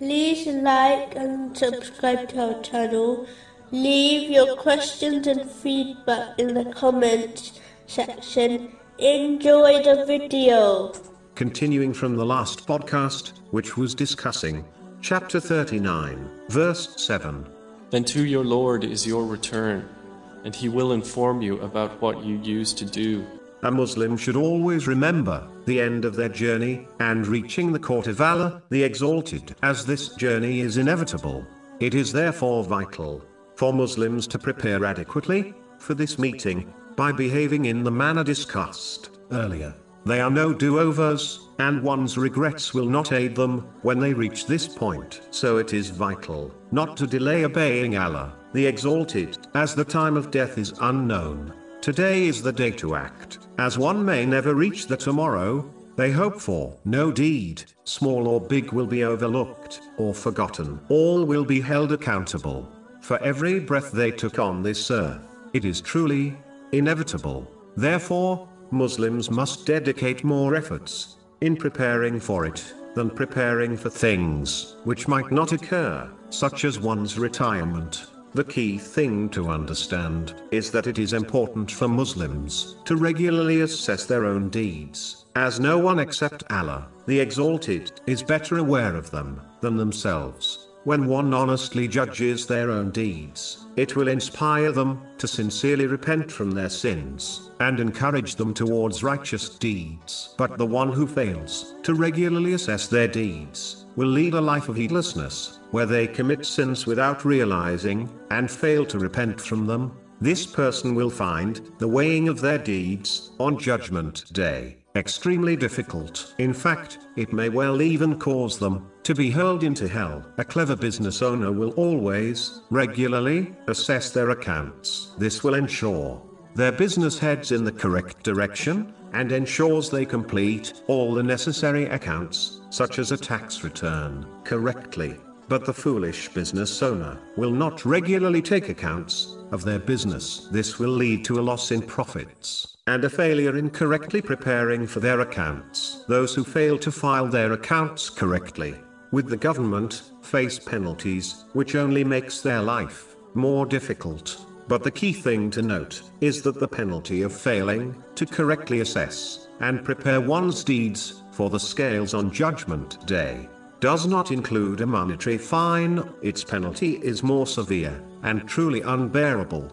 like and subscribe to our channel. Leave your questions and feedback in the comments section. Enjoy the video. Continuing from the last podcast, which was discussing chapter 39, verse 7. Then to your Lord is your return, and he will inform you about what you used to do. A Muslim should always remember the end of their journey and reaching the court of Allah, the Exalted, as this journey is inevitable. It is therefore vital for Muslims to prepare adequately for this meeting by behaving in the manner discussed earlier. They are no do-overs, and one's regrets will not aid them when they reach this point. So it is vital not to delay obeying Allah, the Exalted, as the time of death is unknown. Today is the day to act, as one may never reach the tomorrow they hope for. No deed, small or big, will be overlooked or forgotten. All will be held accountable for every breath they took on this earth. It is truly inevitable. Therefore, Muslims must dedicate more efforts in preparing for it than preparing for things which might not occur, such as one's retirement. The key thing to understand is that it is important for Muslims to regularly assess their own deeds, as no one except Allah, the Exalted, is better aware of them than themselves. When one honestly judges their own deeds, it will inspire them to sincerely repent from their sins and encourage them towards righteous deeds. But the one who fails to regularly assess their deeds will lead a life of heedlessness, where they commit sins without realizing and fail to repent from them. This person will find the weighing of their deeds on Judgment Day extremely difficult. In fact, it may well even cause them to be hurled into hell. A clever business owner will always, regularly, assess their accounts. This will ensure their business heads in the correct direction, and ensures they complete all the necessary accounts, such as a tax return, correctly. But the foolish business owner will not regularly take accounts of their business. This will lead to a loss in profits and a failure in correctly preparing for their accounts. Those who fail to file their accounts correctly with the government face penalties, which only makes their life more difficult. But the key thing to note is that the penalty of failing to correctly assess and prepare one's deeds for the scales on Judgment Day does not include a monetary fine, its penalty is more severe and truly unbearable